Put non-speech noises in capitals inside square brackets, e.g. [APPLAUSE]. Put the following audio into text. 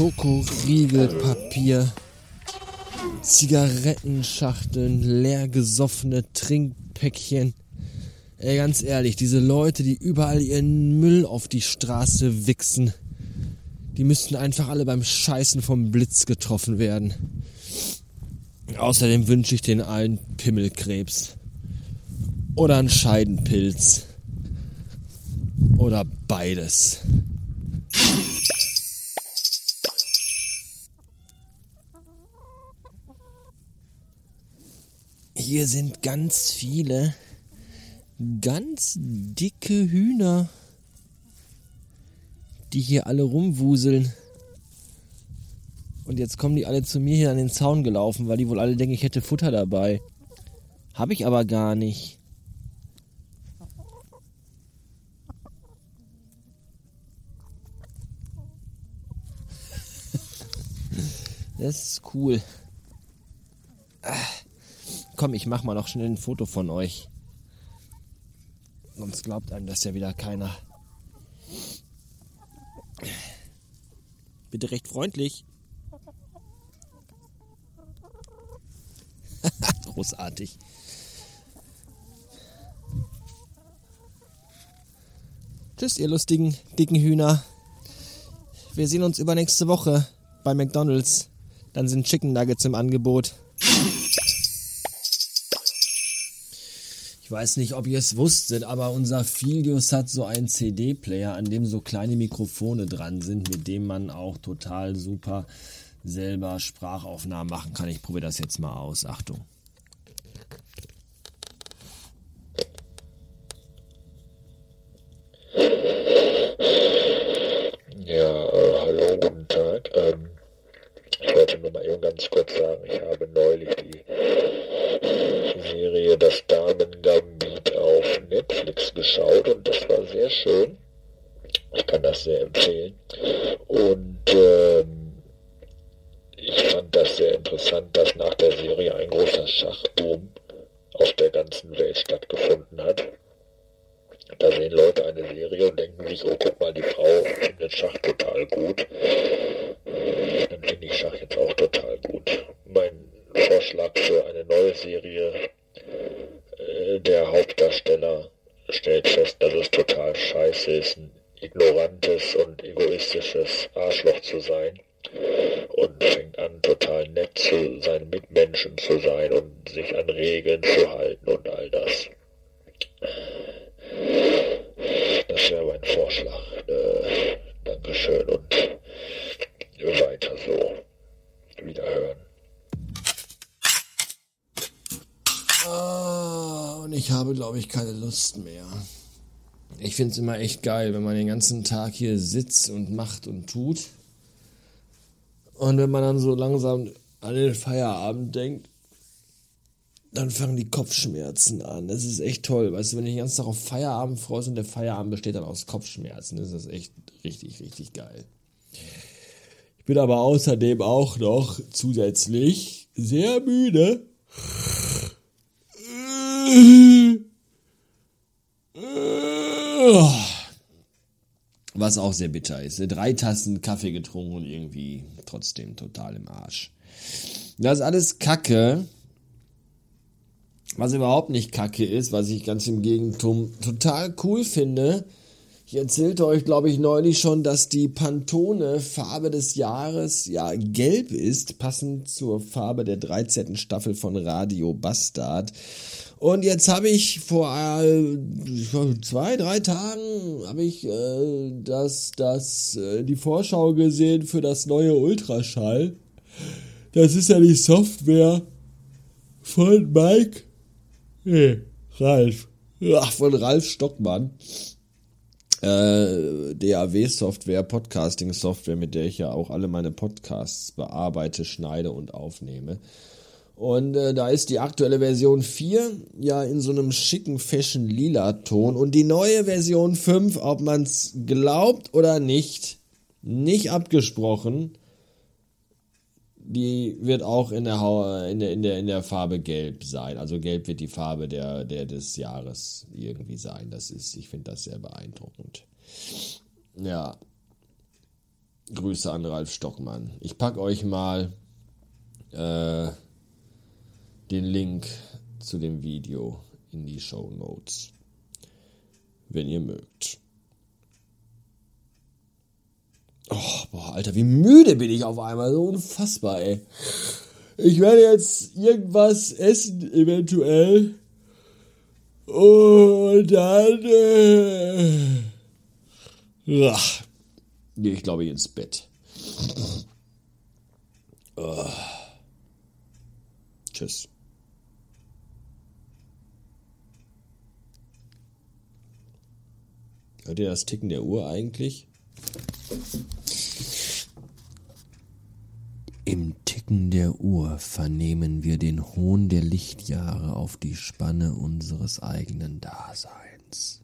Schokoriegelpapier, Zigarettenschachteln, leer gesoffene Trinkpäckchen. Ey, ganz ehrlich, diese Leute, die überall ihren Müll auf die Straße wichsen, die müssten einfach alle beim Scheißen vom Blitz getroffen werden. Außerdem wünsche ich den allen Pimmelkrebs. Oder einen Scheidenpilz. Oder beides. Hier sind ganz viele ganz dicke Hühner, die hier alle rumwuseln. Und jetzt kommen die alle zu mir hier an den Zaun gelaufen, weil die wohl alle denken, ich hätte Futter dabei. Habe ich aber gar nicht. [LAUGHS] Das ist cool. Komm, ich mach mal noch schnell ein Foto von euch. Sonst glaubt einem das ja wieder keiner. Bitte recht freundlich. [LAUGHS] Großartig. Tschüss, ihr lustigen, dicken Hühner. Wir sehen uns übernächste Woche bei McDonalds. Dann sind Chicken Nuggets im Angebot. Ich weiß nicht, ob ihr es wusstet, aber unser Filius hat so einen CD-Player, an dem so kleine Mikrofone dran sind, mit dem man auch total super selber Sprachaufnahmen machen kann. Ich probiere das jetzt mal aus. Achtung. Ja, äh, hallo, guten Tag. Ähm, ich wollte nur mal eben ganz kurz sagen, ich habe neulich die Serie Das Damen-Gambit auf Netflix geschaut und das war sehr schön. Ich kann das sehr empfehlen. Und ähm, ich fand das sehr interessant, dass nach der Serie ein großer Schachboom auf der ganzen Welt stattgefunden hat. Da sehen Leute eine Serie und denken sich, oh guck mal, die Frau findet Schach total gut. Dann finde ich Schach jetzt auch total gut. Mein Vorschlag für eine neue Serie, äh, der Hauptdarsteller stellt fest, dass es total scheiße ist, ein ignorantes und egoistisches Arschloch zu sein und fängt an, total nett zu seinen Mitmenschen zu sein und sich an Regeln zu halten und all das. Das wäre mein Vorschlag. Äh, Dankeschön und weiter so. Wiederhören. Ah, und ich habe, glaube ich, keine Lust mehr. Ich finde es immer echt geil, wenn man den ganzen Tag hier sitzt und macht und tut. Und wenn man dann so langsam an den Feierabend denkt, dann fangen die Kopfschmerzen an. Das ist echt toll. Weißt du, wenn ich den ganzen Tag auf Feierabend freust und der Feierabend besteht dann aus Kopfschmerzen, das ist echt richtig, richtig geil. Ich bin aber außerdem auch noch zusätzlich sehr müde. Was auch sehr bitter ist. Drei Tassen Kaffee getrunken und irgendwie trotzdem total im Arsch. Das ist alles Kacke. Was überhaupt nicht kacke ist, was ich ganz im Gegenteil total cool finde. Ich erzählte euch, glaube ich, neulich schon, dass die Pantone Farbe des Jahres ja gelb ist, passend zur Farbe der 13. Staffel von Radio Bastard. Und jetzt habe ich vor äh, zwei, drei Tagen habe ich äh, das, das, äh, die Vorschau gesehen für das neue Ultraschall. Das ist ja die Software von Mike Nee, Ralf. Ach, von Ralf Stockmann. Äh, DAW-Software, Podcasting-Software, mit der ich ja auch alle meine Podcasts bearbeite, schneide und aufnehme. Und äh, da ist die aktuelle Version 4 ja in so einem schicken Fashion lila Ton und die neue Version 5, ob man es glaubt oder nicht, nicht abgesprochen, die wird auch in der, in der, in der, in der Farbe gelb sein. Also gelb wird die Farbe der, der des Jahres irgendwie sein. Das ist, ich finde das sehr beeindruckend. Ja. Grüße an Ralf Stockmann. Ich packe euch mal äh, den Link zu dem Video in die Show Notes, wenn ihr mögt. Oh, boah, Alter, wie müde bin ich auf einmal. So unfassbar, ey. Ich werde jetzt irgendwas essen, eventuell. Und dann. Äh, ach, gehe ich, glaube ich, ins Bett. Oh. Tschüss. Hört ihr das Ticken der Uhr eigentlich? Im Ticken der Uhr vernehmen wir den Hohn der Lichtjahre auf die Spanne unseres eigenen Daseins.